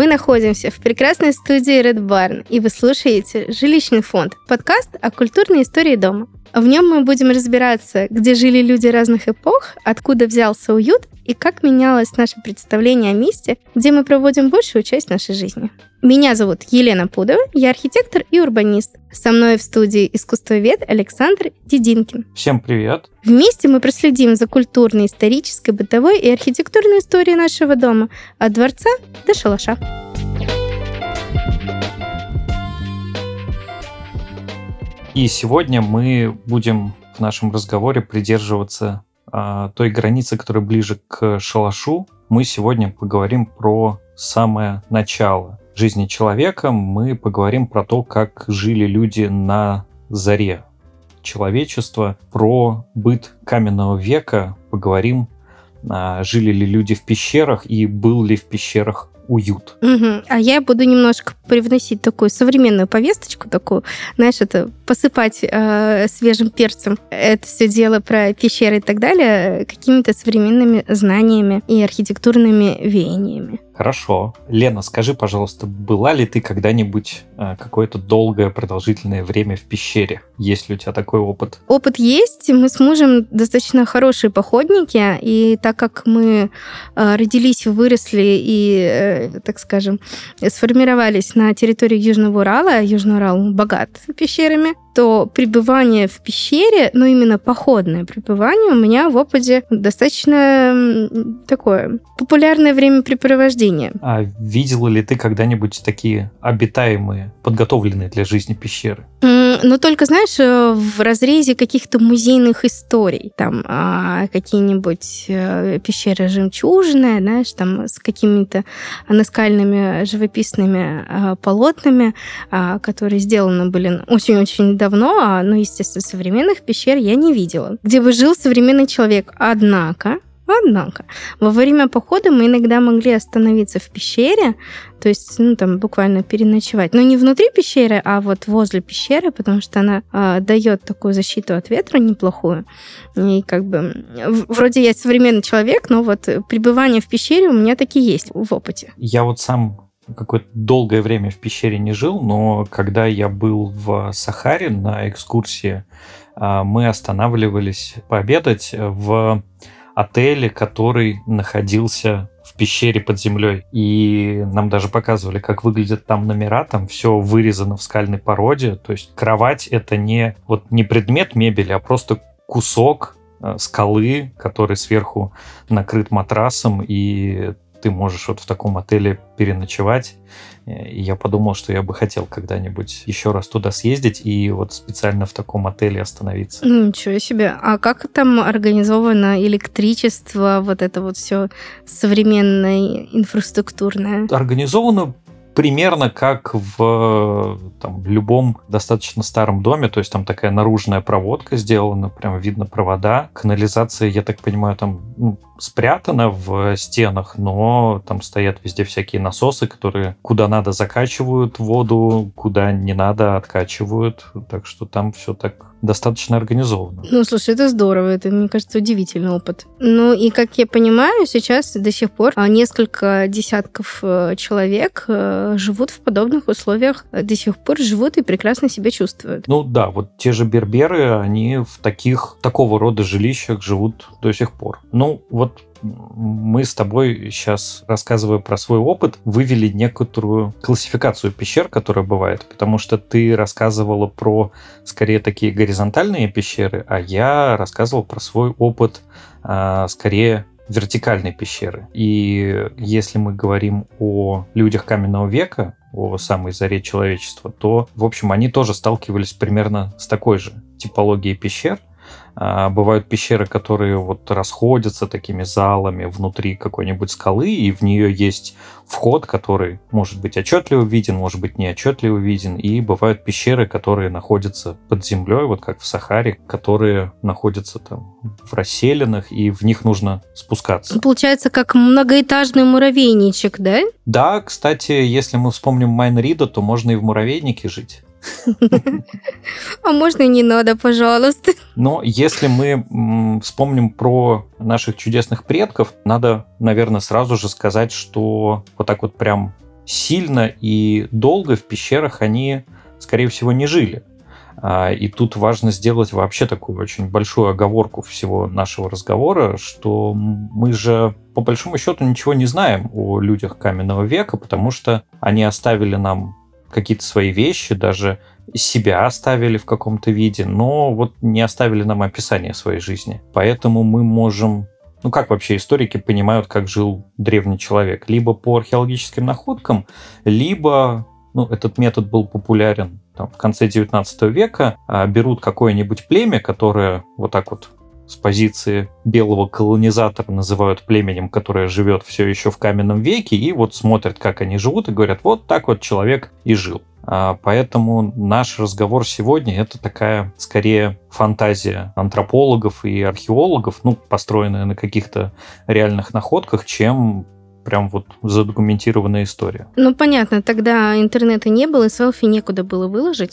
Мы находимся в прекрасной студии Red Barn, и вы слушаете «Жилищный фонд» — подкаст о культурной истории дома. В нем мы будем разбираться, где жили люди разных эпох, откуда взялся уют и как менялось наше представление о месте, где мы проводим большую часть нашей жизни. Меня зовут Елена Пудова, я архитектор и урбанист. Со мной в студии искусствовед Александр Дединкин. Всем привет! Вместе мы проследим за культурной, исторической, бытовой и архитектурной историей нашего дома от дворца до шалаша. И сегодня мы будем в нашем разговоре придерживаться а, той границы, которая ближе к шалашу. Мы сегодня поговорим про самое начало жизни человека. Мы поговорим про то, как жили люди на заре человечества, про быт каменного века. Поговорим, а, жили ли люди в пещерах и был ли в пещерах уют. Угу. А я буду немножко привносить такую современную повесточку, такую, знаешь, это посыпать э, свежим перцем это все дело про пещеры и так далее какими-то современными знаниями и архитектурными веяниями. Хорошо. Лена, скажи, пожалуйста, была ли ты когда-нибудь э, какое-то долгое продолжительное время в пещере? Есть ли у тебя такой опыт? Опыт есть. Мы с мужем достаточно хорошие походники, и так как мы э, родились, выросли и, э, так скажем, сформировались на территории Южного Урала, Южный Урал богат пещерами, то пребывание в пещере, ну именно походное пребывание у меня в опыте достаточно такое популярное времяпрепровождение. А видела ли ты когда-нибудь такие обитаемые, подготовленные для жизни пещеры? Ну, только, знаешь, э, в разрезе каких-то музейных историй. Там а, какие-нибудь а, пещеры жемчужные, знаешь, там с какими-то наскальными живописными а, полотнами, а, которые сделаны были очень-очень давно, а, ну, естественно, современных пещер я не видела, где бы жил современный человек. Однако, Однако, во время похода мы иногда могли остановиться в пещере, то есть, ну, там, буквально переночевать. Но не внутри пещеры, а вот возле пещеры, потому что она э, дает такую защиту от ветра неплохую. И как бы, вроде я современный человек, но вот пребывание в пещере у меня таки есть в опыте. Я вот сам какое-то долгое время в пещере не жил, но когда я был в Сахаре на экскурсии, а, мы останавливались пообедать в отеле, который находился в пещере под землей. И нам даже показывали, как выглядят там номера, там все вырезано в скальной породе. То есть кровать это не, вот не предмет мебели, а просто кусок э, скалы, который сверху накрыт матрасом, и ты можешь вот в таком отеле переночевать. И я подумал, что я бы хотел когда-нибудь еще раз туда съездить и вот специально в таком отеле остановиться. Ничего себе. А как там организовано электричество, вот это вот все современное, инфраструктурное? Организовано примерно как в там, любом достаточно старом доме, то есть там такая наружная проводка сделана, прям видно провода. Канализация, я так понимаю, там ну, спрятана в стенах, но там стоят везде всякие насосы, которые куда надо закачивают воду, куда не надо откачивают. Так что там все так достаточно организовано. Ну, слушай, это здорово, это, мне кажется, удивительный опыт. Ну, и, как я понимаю, сейчас до сих пор а, несколько десятков э, человек э, живут в подобных условиях, до сих пор живут и прекрасно себя чувствуют. Ну, да, вот те же берберы, они в таких, такого рода жилищах живут до сих пор. Ну, вот мы с тобой сейчас, рассказывая про свой опыт, вывели некоторую классификацию пещер, которая бывает, потому что ты рассказывала про скорее такие горизонтальные пещеры, а я рассказывал про свой опыт а, скорее вертикальной пещеры. И если мы говорим о людях каменного века, о самой заре человечества, то, в общем, они тоже сталкивались примерно с такой же типологией пещер, бывают пещеры, которые вот расходятся такими залами внутри какой-нибудь скалы, и в нее есть вход, который может быть отчетливо виден, может быть не отчетливо виден. И бывают пещеры, которые находятся под землей, вот как в Сахаре, которые находятся там в расселенных, и в них нужно спускаться. Получается, как многоэтажный муравейничек, да? Да, кстати, если мы вспомним Майнрида, то можно и в муравейнике жить. А можно не надо, пожалуйста. Но если мы вспомним про наших чудесных предков, надо, наверное, сразу же сказать, что вот так вот прям сильно и долго в пещерах они, скорее всего, не жили. А, и тут важно сделать вообще такую очень большую оговорку всего нашего разговора, что мы же по большому счету ничего не знаем о людях каменного века, потому что они оставили нам какие-то свои вещи, даже себя оставили в каком-то виде, но вот не оставили нам описание своей жизни. Поэтому мы можем ну как вообще историки понимают, как жил древний человек? Либо по археологическим находкам, либо ну, этот метод был популярен там, в конце 19 века, а берут какое-нибудь племя, которое вот так вот с позиции белого колонизатора называют племенем, которое живет все еще в каменном веке, и вот смотрят, как они живут, и говорят, вот так вот человек и жил. А, поэтому наш разговор сегодня это такая скорее фантазия антропологов и археологов, ну, построенная на каких-то реальных находках, чем прям вот задокументированная история. Ну, понятно, тогда интернета не было, и селфи некуда было выложить.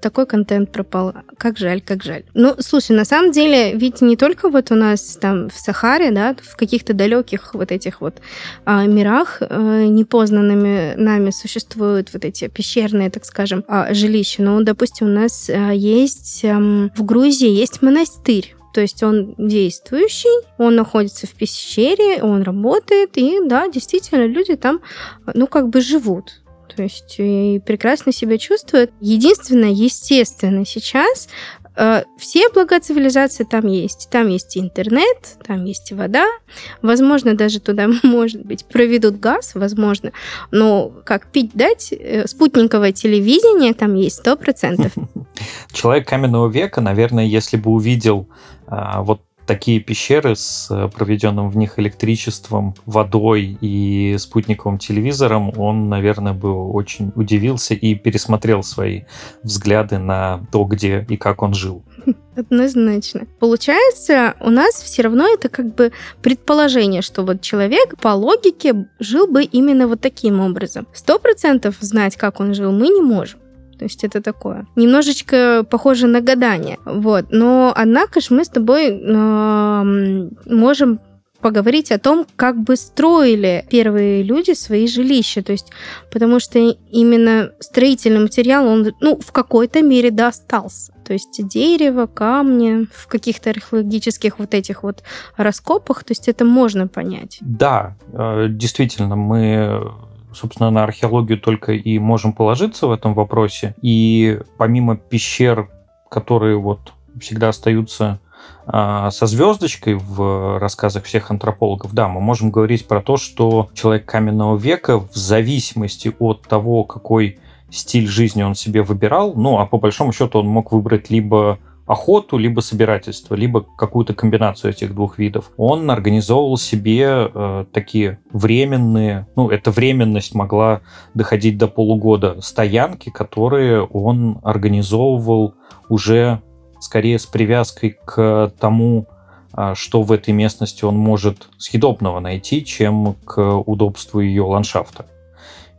Такой контент пропал. Как жаль, как жаль. Ну, слушай, на самом деле, ведь не только вот у нас там в Сахаре, да, в каких-то далеких вот этих вот а, мирах а, непознанными нами существуют вот эти пещерные, так скажем, а, жилища. Но, допустим, у нас а, есть а, в Грузии есть монастырь то есть он действующий, он находится в пещере, он работает, и да, действительно, люди там, ну, как бы живут. То есть и прекрасно себя чувствуют. Единственное, естественно, сейчас э, все блага цивилизации там есть. Там есть интернет, там есть вода. Возможно, даже туда, может быть, проведут газ, возможно. Но как пить дать, э, спутниковое телевидение там есть сто процентов. Человек каменного века, наверное, если бы увидел а, вот такие пещеры с э, проведенным в них электричеством, водой и спутниковым телевизором, он, наверное, бы очень удивился и пересмотрел свои взгляды на то, где и как он жил. Однозначно. Получается, у нас все равно это как бы предположение, что вот человек по логике жил бы именно вот таким образом. Сто процентов знать, как он жил, мы не можем. То есть это такое. Немножечко похоже на гадание. Вот. Но, однако же, мы с тобой можем поговорить о том, как бы строили первые люди свои жилища. То есть, потому что именно строительный материал, он, ну, в какой-то мере достался. То есть дерево, камни в каких-то археологических вот этих вот раскопах, то есть это можно понять. Да, э, действительно, мы собственно, на археологию только и можем положиться в этом вопросе. И помимо пещер, которые вот всегда остаются а, со звездочкой в рассказах всех антропологов, да, мы можем говорить про то, что человек каменного века в зависимости от того, какой стиль жизни он себе выбирал, ну, а по большому счету он мог выбрать либо охоту, либо собирательство, либо какую-то комбинацию этих двух видов. Он организовывал себе э, такие временные, ну, эта временность могла доходить до полугода, стоянки, которые он организовывал уже скорее с привязкой к тому, э, что в этой местности он может съедобного найти, чем к удобству ее ландшафта.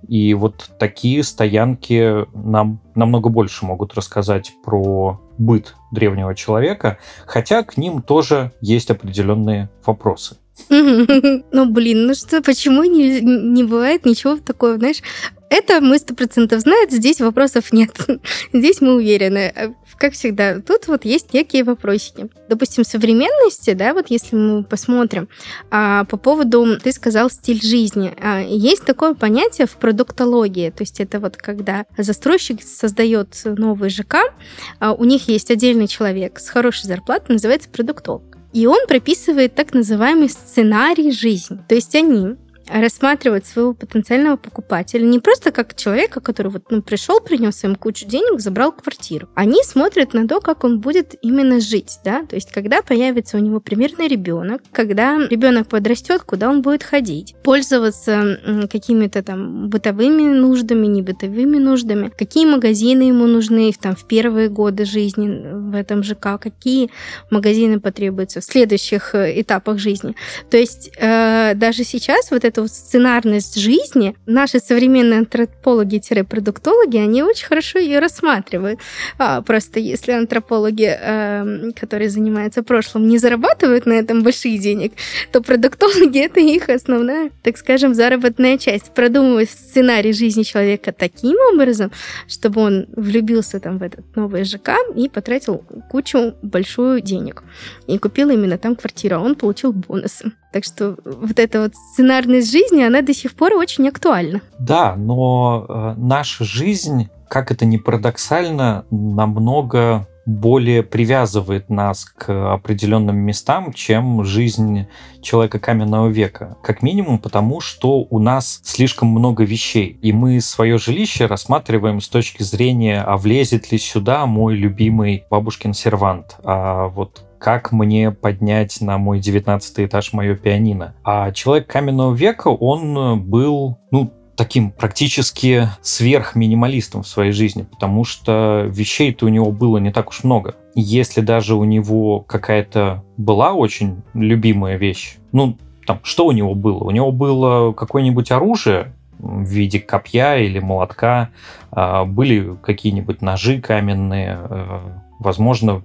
И вот такие стоянки нам намного больше могут рассказать про быт древнего человека, хотя к ним тоже есть определенные вопросы. Ну, блин, ну что, почему не, не бывает ничего такого, знаешь, это мы сто процентов знаем, здесь вопросов нет. здесь мы уверены. Как всегда, тут вот есть некие вопросики. Допустим, современности, да, вот если мы посмотрим а, по поводу, ты сказал, стиль жизни. А, есть такое понятие в продуктологии, то есть это вот когда застройщик создает новый ЖК, а, у них есть отдельный человек с хорошей зарплатой, называется продуктолог. И он прописывает так называемый сценарий жизни. То есть они рассматривать своего потенциального покупателя. Не просто как человека, который вот ну, пришел, принес им кучу денег, забрал квартиру. Они смотрят на то, как он будет именно жить, да, то есть когда появится у него примерный ребенок, когда ребенок подрастет, куда он будет ходить, пользоваться какими-то там бытовыми нуждами, не бытовыми нуждами, какие магазины ему нужны там в первые годы жизни в этом ЖК, какие магазины потребуются в следующих э, этапах жизни. То есть э, даже сейчас вот это эту сценарность жизни наши современные антропологи-продуктологи, они очень хорошо ее рассматривают. А, просто если антропологи, э, которые занимаются прошлым, не зарабатывают на этом больших денег, то продуктологи — это их основная, так скажем, заработная часть. Продумывать сценарий жизни человека таким образом, чтобы он влюбился там в этот новый ЖК и потратил кучу большую денег. И купил именно там квартиру, а он получил бонусы. Так что вот эта вот сценарность жизни, она до сих пор очень актуальна. Да, но э, наша жизнь, как это ни парадоксально, намного более привязывает нас к определенным местам, чем жизнь человека каменного века. Как минимум потому, что у нас слишком много вещей, и мы свое жилище рассматриваем с точки зрения, а влезет ли сюда мой любимый бабушкин сервант, а вот как мне поднять на мой девятнадцатый этаж мое пианино. А человек каменного века, он был, ну, таким практически сверхминималистом в своей жизни, потому что вещей-то у него было не так уж много. Если даже у него какая-то была очень любимая вещь, ну, там, что у него было? У него было какое-нибудь оружие, в виде копья или молотка, а, были какие-нибудь ножи каменные, э, возможно,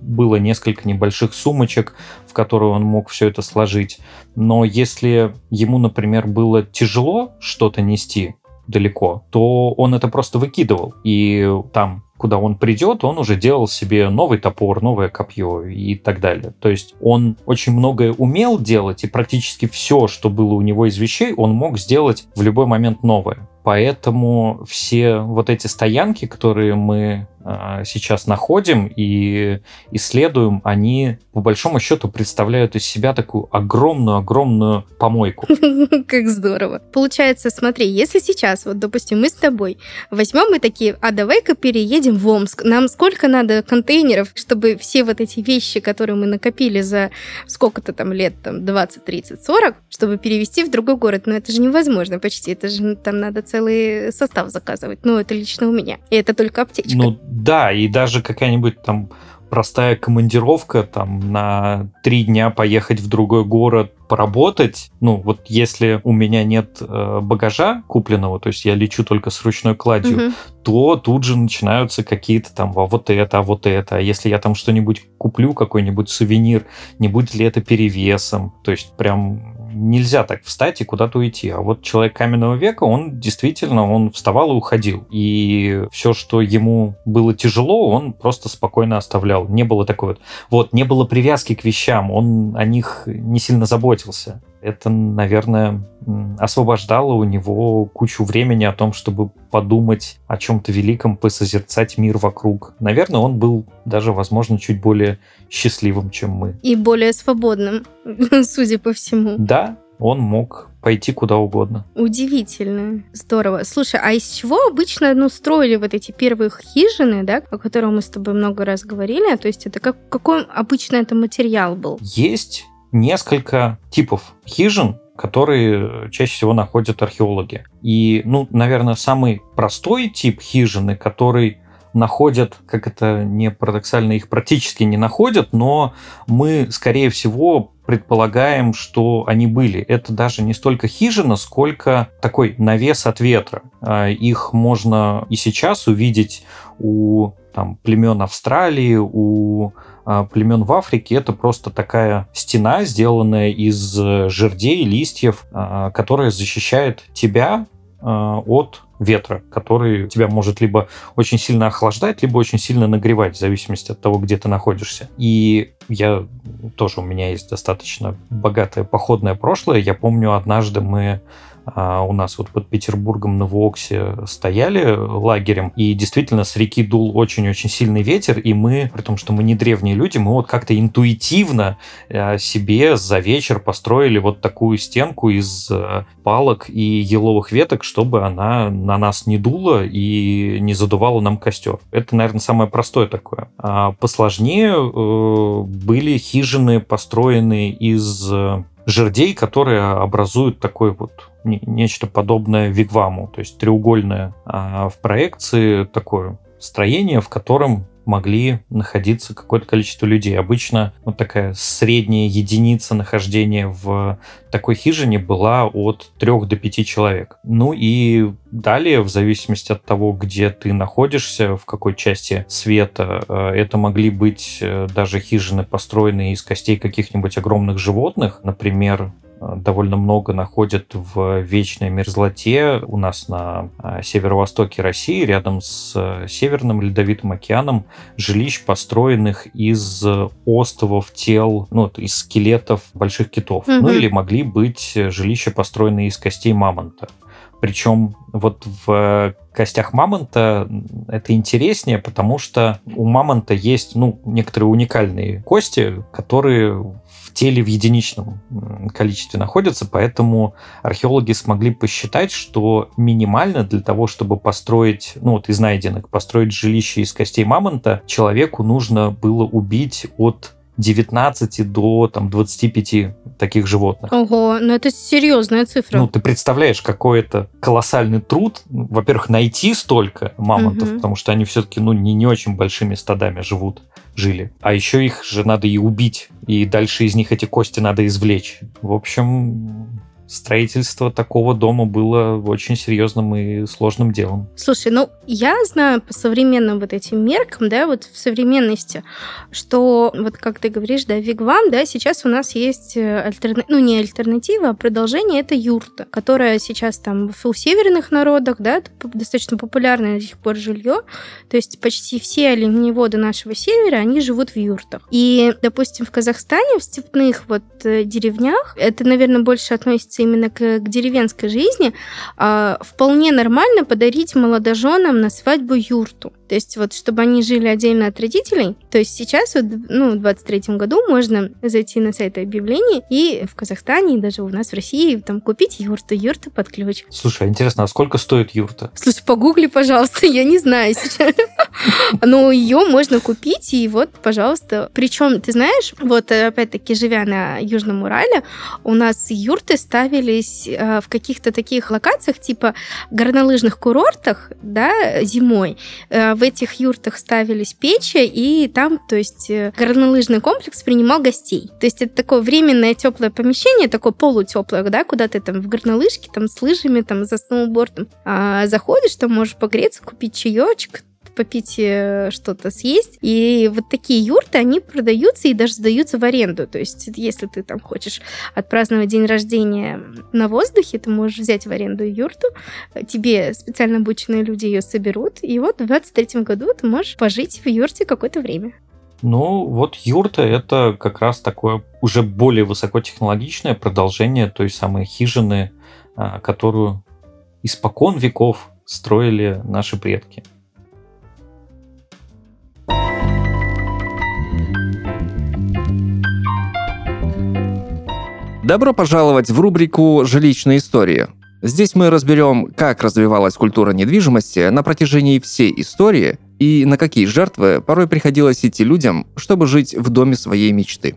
было несколько небольших сумочек, в которые он мог все это сложить. Но если ему, например, было тяжело что-то нести далеко, то он это просто выкидывал. И там куда он придет, он уже делал себе новый топор, новое копье и так далее. То есть он очень многое умел делать, и практически все, что было у него из вещей, он мог сделать в любой момент новое. Поэтому все вот эти стоянки, которые мы сейчас находим и исследуем, они по большому счету представляют из себя такую огромную-огромную помойку. Как здорово. Получается, смотри, если сейчас, вот, допустим, мы с тобой возьмем и такие, а давай-ка переедем в Омск. Нам сколько надо контейнеров, чтобы все вот эти вещи, которые мы накопили за сколько-то там лет, там 20, 30, 40, чтобы перевести в другой город? Но это же невозможно почти. Это же там надо целый состав заказывать. Ну, это лично у меня. И это только аптечка. Ну, да, и даже какая-нибудь там простая командировка там на три дня поехать в другой город поработать. Ну, вот если у меня нет э, багажа купленного, то есть я лечу только с ручной кладью, угу. то тут же начинаются какие-то там, а вот это, а вот это. А если я там что-нибудь куплю, какой-нибудь сувенир, не будет ли это перевесом? То есть прям нельзя так встать и куда-то уйти. А вот человек каменного века, он действительно, он вставал и уходил. И все, что ему было тяжело, он просто спокойно оставлял. Не было такой вот... Вот, не было привязки к вещам, он о них не сильно заботился. Это, наверное, освобождало у него кучу времени о том, чтобы подумать о чем-то великом, посозерцать мир вокруг. Наверное, он был даже, возможно, чуть более счастливым, чем мы. И более свободным, судя по всему. Да, он мог пойти куда угодно. Удивительно. Здорово. Слушай, а из чего обычно ну, строили вот эти первые хижины, да, о которых мы с тобой много раз говорили? То есть это как, какой обычно это материал был? Есть несколько типов хижин, которые чаще всего находят археологи. И, ну, наверное, самый простой тип хижины, который находят, как это не парадоксально, их практически не находят, но мы, скорее всего, предполагаем, что они были. Это даже не столько хижина, сколько такой навес от ветра. А, их можно и сейчас увидеть у там, племен Австралии, у а, племен в Африке. Это просто такая стена, сделанная из жердей, листьев, а, которая защищает тебя от ветра, который тебя может либо очень сильно охлаждать, либо очень сильно нагревать, в зависимости от того, где ты находишься. И я тоже, у меня есть достаточно богатое походное прошлое. Я помню, однажды мы а, у нас вот под Петербургом на Воксе стояли лагерем, и действительно с реки дул очень-очень сильный ветер, и мы, при том, что мы не древние люди, мы вот как-то интуитивно а, себе за вечер построили вот такую стенку из а, палок и еловых веток, чтобы она на нас не дула и не задувала нам костер. Это, наверное, самое простое такое. А посложнее э, были хижины, построенные из э, жердей, которые образуют такой вот нечто подобное вигваму, то есть треугольное а в проекции такое строение, в котором могли находиться какое-то количество людей. Обычно вот такая средняя единица нахождения в такой хижине была от 3 до 5 человек. Ну и далее, в зависимости от того, где ты находишься, в какой части света, э, это могли быть э, даже хижины, построенные из костей каких-нибудь огромных животных. Например, довольно много находят в вечной мерзлоте у нас на э, северо-востоке России, рядом с э, Северным Ледовитым океаном, жилищ, построенных из остовов тел, ну, из скелетов больших китов. Mm-hmm. Ну, или могли быть жилища, построенные из костей мамонта. Причем вот в костях мамонта это интереснее, потому что у мамонта есть ну, некоторые уникальные кости, которые теле в единичном количестве находятся, поэтому археологи смогли посчитать, что минимально для того, чтобы построить, ну вот из найденных, построить жилище из костей мамонта, человеку нужно было убить от 19 до там, 25 таких животных. Ого, ну это серьезная цифра. Ну, ты представляешь, какой это колоссальный труд. Во-первых, найти столько мамонтов, угу. потому что они все-таки ну, не, не очень большими стадами живут жили. А еще их же надо и убить, и дальше из них эти кости надо извлечь. В общем, строительство такого дома было очень серьезным и сложным делом. Слушай, ну я знаю по современным вот этим меркам, да, вот в современности, что вот как ты говоришь, да, вигвам, да, сейчас у нас есть э, альтерна... ну не альтернатива, а продолжение это юрта, которая сейчас там у северных народах, да, достаточно популярное до сих пор жилье, то есть почти все оленеводы нашего севера, они живут в юртах. И, допустим, в Казахстане, в степных вот э, деревнях, это, наверное, больше относится относится именно к, к деревенской жизни, а, вполне нормально подарить молодоженам на свадьбу юрту. То есть вот, чтобы они жили отдельно от родителей. То есть сейчас, вот, ну, в 23 году можно зайти на сайт объявлений и в Казахстане, и даже у нас в России там купить юрту, юрту под ключ. Слушай, а интересно, а сколько стоит юрта? Слушай, погугли, пожалуйста, я не знаю сейчас. Но ее можно купить, и вот, пожалуйста. Причем, ты знаешь, вот опять-таки, живя на Южном Урале, у нас юрты ставились э, в каких-то таких локациях, типа горнолыжных курортах, да, зимой, э, в этих юртах ставились печи, и там, то есть, э, горнолыжный комплекс принимал гостей. То есть это такое временное теплое помещение, такое полутеплое, да, куда ты там в горнолыжке, там с лыжами, там за сноубордом а, заходишь, там можешь погреться, купить чаечек, попить э, что-то съесть. И вот такие юрты, они продаются и даже сдаются в аренду. То есть, если ты там хочешь отпраздновать день рождения на воздухе, ты можешь взять в аренду юрту, тебе специально обученные люди ее соберут, и вот в 23 году ты можешь пожить в юрте какое-то время. Ну, вот юрта — это как раз такое уже более высокотехнологичное продолжение той самой хижины, а, которую испокон веков строили наши предки. Добро пожаловать в рубрику «Жилищные истории». Здесь мы разберем, как развивалась культура недвижимости на протяжении всей истории и на какие жертвы порой приходилось идти людям, чтобы жить в доме своей мечты.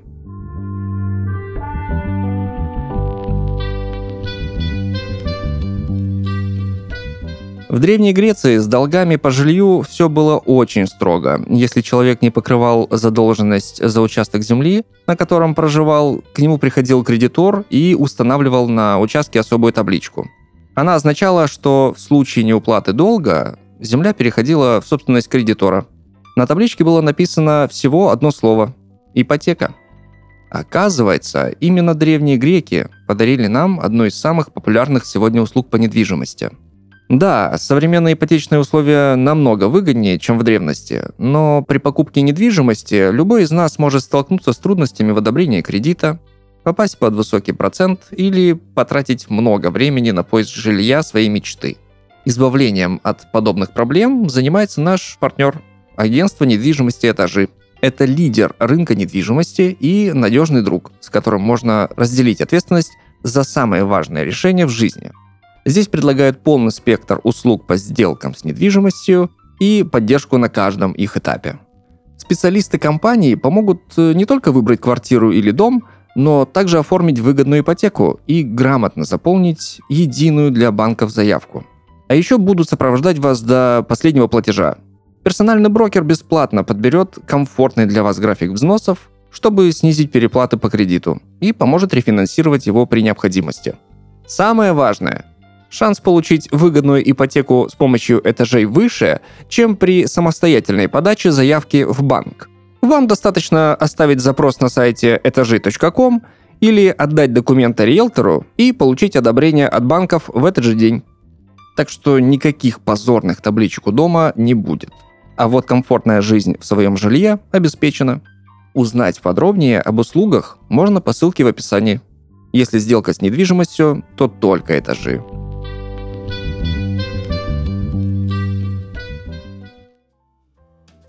В Древней Греции с долгами по жилью все было очень строго. Если человек не покрывал задолженность за участок земли, на котором проживал, к нему приходил кредитор и устанавливал на участке особую табличку. Она означала, что в случае неуплаты долга земля переходила в собственность кредитора. На табличке было написано всего одно слово – ипотека. Оказывается, именно древние греки подарили нам одну из самых популярных сегодня услуг по недвижимости – да, современные ипотечные условия намного выгоднее, чем в древности, но при покупке недвижимости любой из нас может столкнуться с трудностями в одобрении кредита, попасть под высокий процент или потратить много времени на поиск жилья своей мечты. Избавлением от подобных проблем занимается наш партнер – агентство недвижимости «Этажи». Это лидер рынка недвижимости и надежный друг, с которым можно разделить ответственность за самые важные решения в жизни – Здесь предлагают полный спектр услуг по сделкам с недвижимостью и поддержку на каждом их этапе. Специалисты компании помогут э, не только выбрать квартиру или дом, но также оформить выгодную ипотеку и грамотно заполнить единую для банков заявку. А еще будут сопровождать вас до последнего платежа. Персональный брокер бесплатно подберет комфортный для вас график взносов, чтобы снизить переплаты по кредиту и поможет рефинансировать его при необходимости. Самое важное – шанс получить выгодную ипотеку с помощью этажей выше, чем при самостоятельной подаче заявки в банк. Вам достаточно оставить запрос на сайте этажи.ком или отдать документы риэлтору и получить одобрение от банков в этот же день. Так что никаких позорных табличек у дома не будет. А вот комфортная жизнь в своем жилье обеспечена. Узнать подробнее об услугах можно по ссылке в описании. Если сделка с недвижимостью, то только этажи.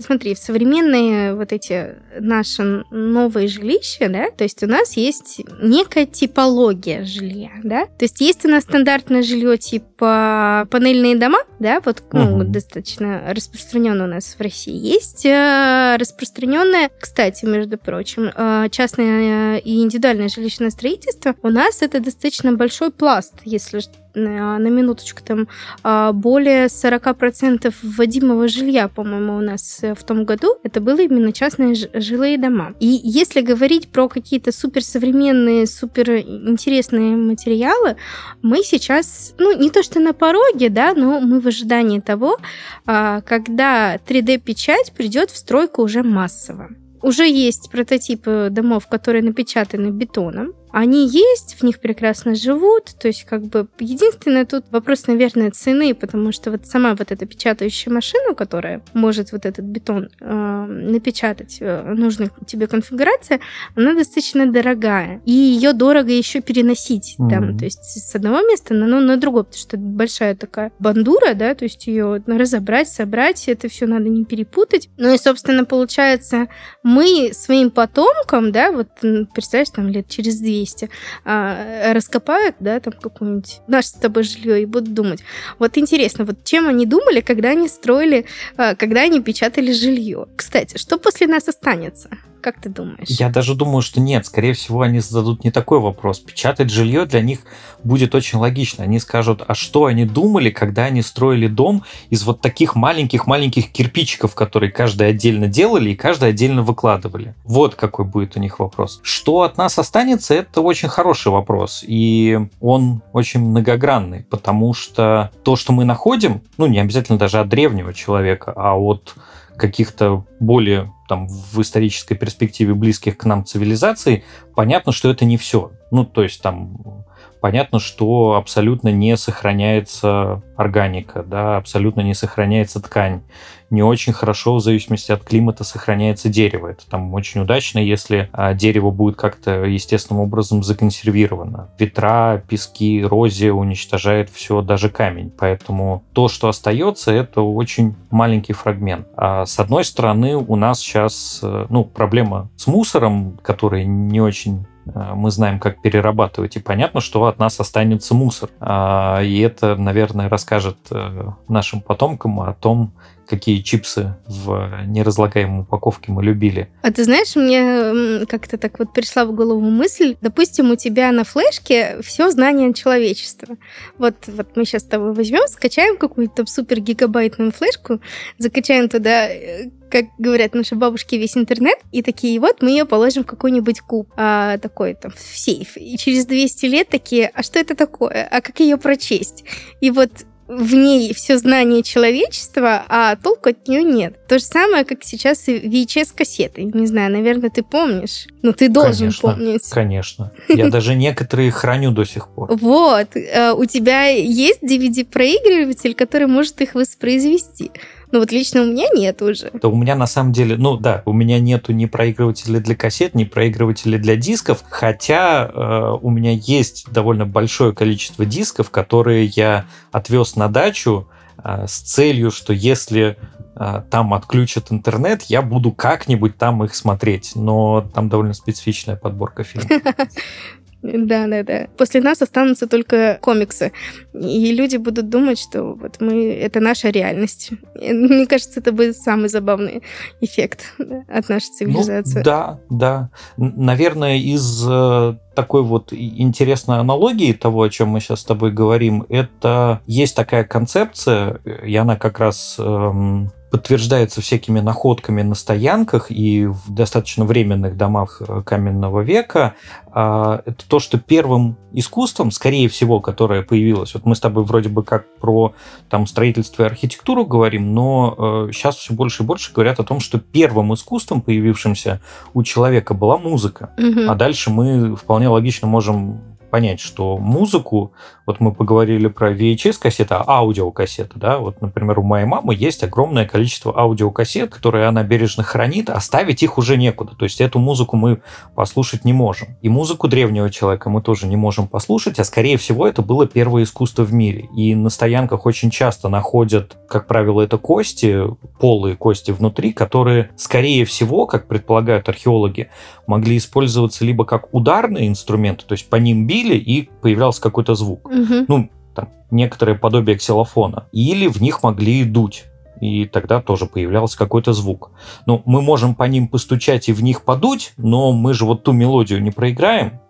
Смотри, в современные вот эти наши новые жилища, да, то есть у нас есть некая типология жилья, да, то есть есть у нас стандартное жилье типа панельные дома, да, вот ну, угу. достаточно распространенно у нас в России. Есть э, распространенное, кстати, между прочим, э, частное и индивидуальное жилищное строительство. У нас это достаточно большой пласт, если на, минуточку, там а, более 40% вводимого жилья, по-моему, у нас э, в том году, это было именно частные жилые дома. И если говорить про какие-то суперсовременные, суперинтересные материалы, мы сейчас, ну, не то что на пороге, да, но мы в ожидании того, а, когда 3D-печать придет в стройку уже массово. Уже есть прототипы домов, которые напечатаны бетоном. Они есть, в них прекрасно живут, то есть как бы единственное тут вопрос, наверное, цены, потому что вот сама вот эта печатающая машина, которая может вот этот бетон э, напечатать, э, нужная тебе конфигурация, она достаточно дорогая, и ее дорого еще переносить, mm-hmm. там, то есть с одного места на, ну, на другое, потому что это большая такая бандура, да, то есть ее разобрать, собрать, это все надо не перепутать. Ну и, собственно, получается, мы своим потомкам, да, вот представляешь, там лет через 200 200, а, раскопают, да, там какое-нибудь наше с тобой жилье и будут думать. Вот интересно, вот чем они думали, когда они строили, а, когда они печатали жилье. Кстати, что после нас останется? Как ты думаешь? Я даже думаю, что нет. Скорее всего, они зададут не такой вопрос. Печатать жилье для них будет очень логично. Они скажут, а что они думали, когда они строили дом из вот таких маленьких-маленьких кирпичиков, которые каждый отдельно делали и каждый отдельно выкладывали. Вот какой будет у них вопрос. Что от нас останется, это очень хороший вопрос. И он очень многогранный, потому что то, что мы находим, ну, не обязательно даже от древнего человека, а от каких-то более там в исторической перспективе близких к нам цивилизаций, понятно, что это не все. Ну, то есть там понятно, что абсолютно не сохраняется органика, да, абсолютно не сохраняется ткань. Не очень хорошо, в зависимости от климата, сохраняется дерево. Это там очень удачно, если а, дерево будет как-то естественным образом законсервировано. Ветра, пески, эрозия уничтожает все, даже камень. Поэтому то, что остается, это очень маленький фрагмент. А с одной стороны, у нас сейчас э, ну, проблема с мусором, который не очень мы знаем, как перерабатывать, и понятно, что от нас останется мусор. А, и это, наверное, расскажет э, нашим потомкам о том, какие чипсы в неразлагаемой упаковке мы любили. А ты знаешь, мне как-то так вот пришла в голову мысль, допустим, у тебя на флешке все знание человечества. Вот, вот мы сейчас с тобой возьмем, скачаем какую-то супер гигабайтную флешку, закачаем туда э, как говорят наши бабушки, весь интернет, и такие, вот мы ее положим в какой-нибудь куб, а, такой там, в сейф. И через 200 лет такие, а что это такое? А как ее прочесть? И вот в ней все знание человечества, а толку от нее нет. То же самое, как сейчас и VHS-кассеты. Не знаю, наверное, ты помнишь. Ну, ты должен конечно, помнить. Конечно. Я даже некоторые храню до сих пор. Вот. Э, у тебя есть DVD-проигрыватель, который может их воспроизвести. Ну вот лично у меня нет уже. Да у меня на самом деле, ну да, у меня нету ни проигрывателя для кассет, ни проигрывателя для дисков, хотя э, у меня есть довольно большое количество дисков, которые я отвез на дачу э, с целью, что если э, там отключат интернет, я буду как-нибудь там их смотреть. Но там довольно специфичная подборка фильмов. Да, да, да. После нас останутся только комиксы. И люди будут думать, что вот мы это наша реальность. Мне кажется, это будет самый забавный эффект от нашей ну цивилизации. Ну, да, да. Наверное, из э, такой вот интересной аналогии того, о чем мы сейчас с тобой говорим, это есть такая концепция, и она как раз эм, подтверждается всякими находками на стоянках и в достаточно временных домах э, каменного века, а, это то, что первым искусством, скорее всего, которое появилось, вот мы с тобой вроде бы как про там строительство и архитектуру говорим, но э, сейчас все больше и больше говорят о том, что первым искусством, появившимся у человека, была музыка. Мгм. А дальше мы вполне логично можем понять, что музыку, вот мы поговорили про VHS-кассеты, а аудиокассеты, да, вот, например, у моей мамы есть огромное количество аудиокассет, которые она бережно хранит, оставить их уже некуда, то есть эту музыку мы послушать не можем. И музыку древнего человека мы тоже не можем послушать, а скорее всего это было первое искусство в мире. И на стоянках очень часто находят, как правило, это кости, полые кости внутри, которые, скорее всего, как предполагают археологи, могли использоваться либо как ударные инструменты, то есть по ним били и появлялся какой-то звук. Мгм. Ну, там, некоторое подобие ксилофона. Или в них могли дуть. И тогда тоже появлялся какой-то звук. Ну, мы можем по ним постучать и в них подуть, но мы же вот ту мелодию не проиграем.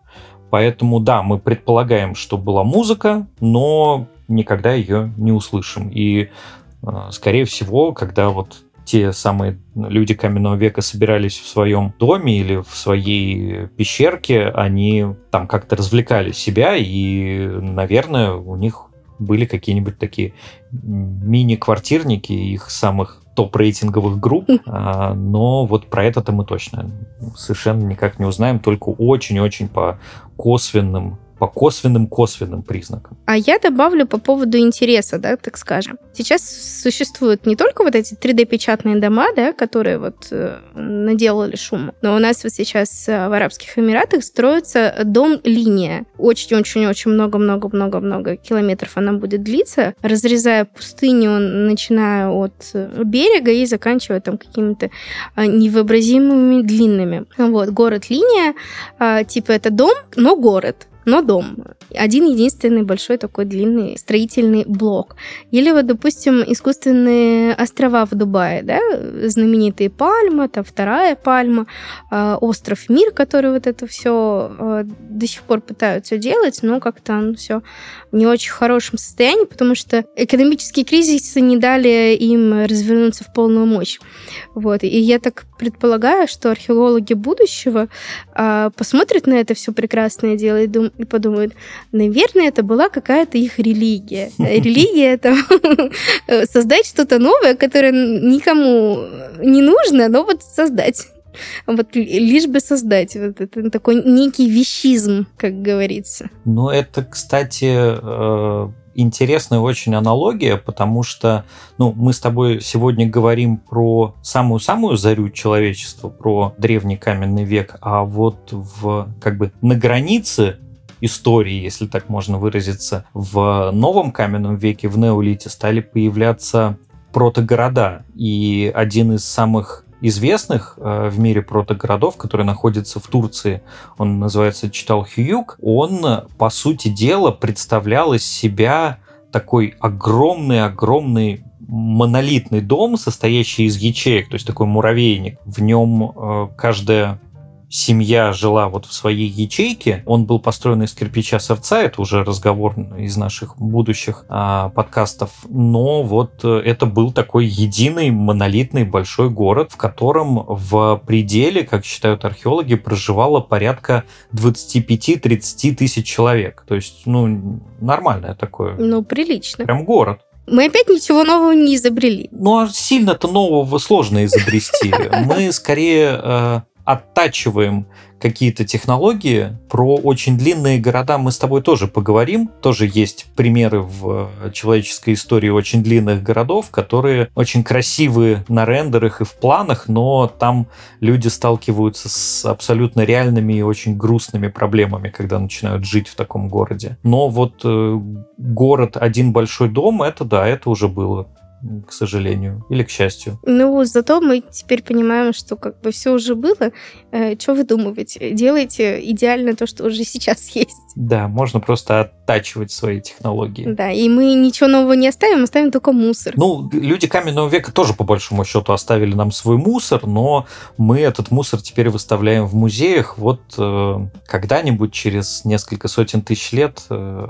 Поэтому, да, мы предполагаем, что была музыка, но никогда ее не услышим. И, э, скорее всего, когда вот те самые люди каменного века собирались в своем доме или в своей пещерке, они там как-то развлекали себя, и, наверное, у них были какие-нибудь такие мини-квартирники их самых топ-рейтинговых групп, а, но вот про это-то мы точно совершенно никак не узнаем, только очень-очень по косвенным по косвенным-косвенным признакам. А я добавлю по поводу интереса, да, так скажем. Сейчас существуют не только вот эти 3D-печатные дома, да, которые вот э, наделали шума, но у нас вот сейчас э, в Арабских Эмиратах строится дом-линия. Очень-очень-очень много-много-много-много километров она будет длиться, разрезая пустыню, начиная от э, берега и заканчивая там какими-то э, невообразимыми длинными. Вот, город-линия, э, типа это дом, но город но дом. Один единственный большой такой длинный строительный блок. Или вот, допустим, искусственные острова в Дубае, да, знаменитые Пальма, там вторая Пальма, э, остров Мир, который вот это все э, до сих пор пытаются делать, но как-то все в не очень хорошем состоянии, потому что экономические кризисы не дали им развернуться в полную мощь. Вот. И я так предполагаю, что археологи будущего э, посмотрят на это все прекрасное дело и, дум- и подумают, наверное, это была какая-то их религия. Религия это создать что-то новое, которое никому не нужно, но вот создать. Вот лишь бы создать вот это такой некий вещизм, как говорится. Ну, это, кстати, э, интересная очень аналогия, потому что ну, мы с тобой сегодня говорим про самую-самую зарю человечества, про древний каменный век, а вот в как бы на границе истории, если так можно выразиться, в новом каменном веке, в неолите, стали появляться протогорода. И один из самых известных э, в мире протогородов, который находится в Турции, он называется Читалхююк, он, по сути дела, представлял из себя такой огромный-огромный монолитный дом, состоящий из ячеек, то есть такой муравейник. В нем э, каждая семья жила вот в своей ячейке. Он был построен из кирпича сердца, это уже разговор из наших будущих а, подкастов. Но вот э, это был такой единый монолитный большой город, в котором в пределе, как считают археологи, проживало порядка 25-30 тысяч человек. То есть, ну, нормальное такое. Ну, прилично. Прям город. Мы опять ничего нового не изобрели. Ну, а сильно-то нового сложно изобрести. Мы скорее э, оттачиваем какие-то технологии. Про очень длинные города мы с тобой тоже поговорим. Тоже есть примеры в человеческой истории очень длинных городов, которые очень красивые на рендерах и в планах, но там люди сталкиваются с абсолютно реальными и очень грустными проблемами, когда начинают жить в таком городе. Но вот э, город один большой дом, это да, это уже было к сожалению, или к счастью. Ну, зато мы теперь понимаем, что как бы все уже было. Э, что выдумывать? Делайте идеально то, что уже сейчас есть. Да, можно просто оттачивать свои технологии. Да, и мы ничего нового не оставим, оставим только мусор. Ну, люди каменного века тоже, по большому счету, оставили нам свой мусор, но мы этот мусор теперь выставляем в музеях. Вот э, когда-нибудь через несколько сотен тысяч лет э,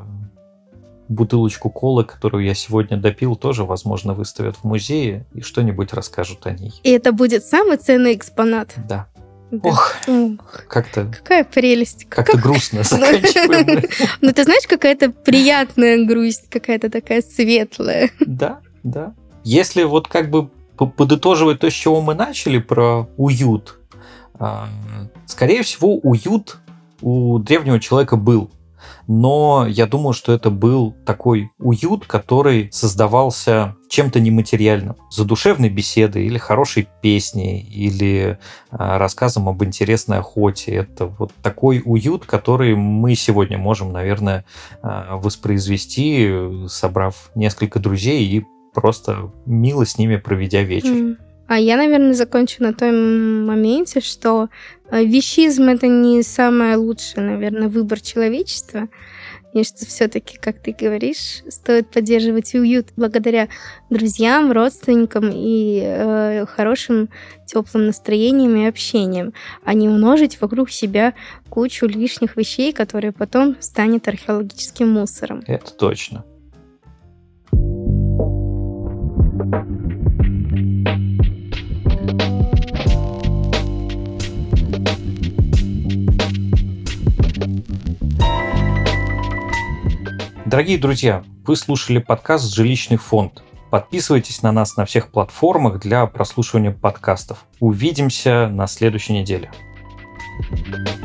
бутылочку колы, которую я сегодня допил, тоже, возможно, выставят в музее и что-нибудь расскажут о ней. И это будет самый ценный экспонат. Да. Да. Ох, Ох, как-то какая прелесть. как-то грустно заканчиваем. Ну, ты знаешь, какая-то приятная грусть, какая-то такая светлая. Да, да. Если вот как бы подытоживать то, с чего мы начали, про уют, а, скорее всего, уют у древнего человека был. Но я думаю, что это был такой уют, который создавался чем-то нематериальным. Задушевной беседой или хорошей песней, или а, рассказом об интересной охоте. Это вот такой уют, который мы сегодня можем, наверное, а, воспроизвести, собрав несколько друзей и просто мило с ними проведя вечер. М. А я, наверное, закончу на том моменте, что э, вещизм это не самое лучшее, наверное, выбор человечества. И что все-таки, как ты говоришь, стоит поддерживать уют благодаря друзьям, родственникам и э, хорошим теплым настроением и общением, а не умножить вокруг себя кучу лишних вещей, которые потом станет археологическим мусором. Это точно. Дорогие друзья, вы слушали подкаст «Жилищный фонд». Подписывайтесь на нас на всех платформах для прослушивания подкастов. Увидимся на следующей неделе. thank you